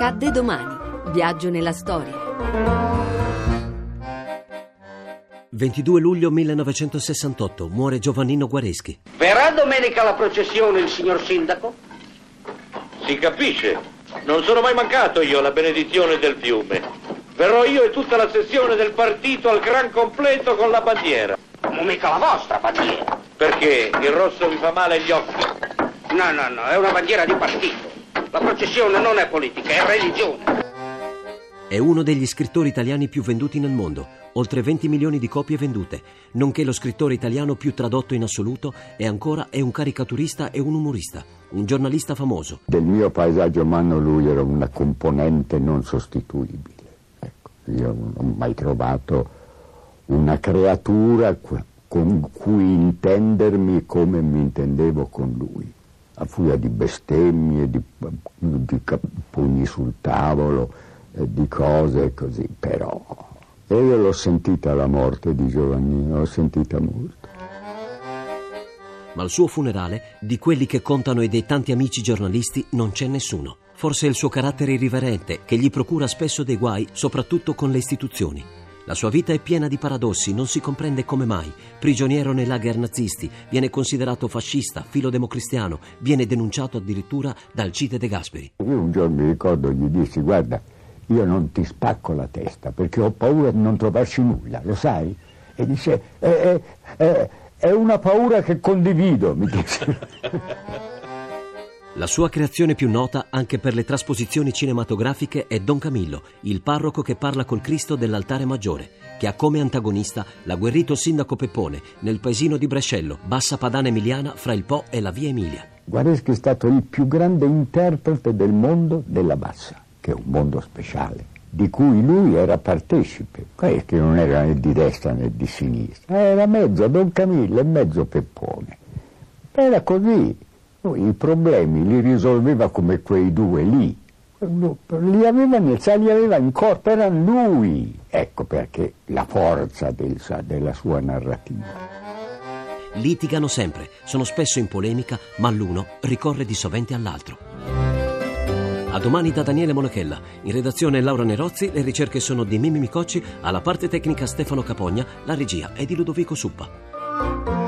Accadde domani. Viaggio nella storia. 22 luglio 1968 muore Giovannino Guareschi. Verrà domenica la processione il signor sindaco? Si capisce. Non sono mai mancato io alla benedizione del fiume. Verrò io e tutta la sessione del partito al gran completo con la bandiera. Ma mica la vostra bandiera. Perché il rosso vi fa male agli occhi? No, no, no, è una bandiera di partito. La processione non è politica, è religione. È uno degli scrittori italiani più venduti nel mondo, oltre 20 milioni di copie vendute, nonché lo scrittore italiano più tradotto in assoluto e ancora è un caricaturista e un umorista, un giornalista famoso. Del mio paesaggio umano lui era una componente non sostituibile. Ecco, io non ho mai trovato una creatura con cui intendermi come mi intendevo con lui furia di bestemmie, di, di pugni sul tavolo, eh, di cose così, però. E io l'ho sentita la morte di Giovannino, l'ho sentita molto. Ma al suo funerale, di quelli che contano e dei tanti amici giornalisti, non c'è nessuno. Forse è il suo carattere irriverente che gli procura spesso dei guai, soprattutto con le istituzioni. La sua vita è piena di paradossi, non si comprende come mai. Prigioniero nei lager nazisti, viene considerato fascista, filo democristiano, viene denunciato addirittura dal Cite De Gasperi. Io un giorno mi ricordo gli dissi, guarda, io non ti spacco la testa perché ho paura di non trovarci nulla, lo sai? E dice, è, è, è una paura che condivido, mi dice. La sua creazione più nota anche per le trasposizioni cinematografiche è Don Camillo, il parroco che parla col Cristo dell'altare maggiore, che ha come antagonista l'agguerrito sindaco Peppone nel paesino di Brescello, bassa padana emiliana fra il Po e la via Emilia. Guareschi è stato il più grande interprete del mondo della bassa, che è un mondo speciale, di cui lui era partecipe, che non era né di destra né di sinistra, era mezzo Don Camillo e mezzo Peppone. Era così. I problemi li risolveva come quei due lì. Li aveva, li aveva in corpo, era lui. Ecco perché la forza del, della sua narrativa. Litigano sempre, sono spesso in polemica, ma l'uno ricorre di sovente all'altro. A domani da Daniele Monachella. In redazione Laura Nerozzi, le ricerche sono di Mimi Micocci, alla parte tecnica Stefano Capogna, la regia è di Ludovico Suppa.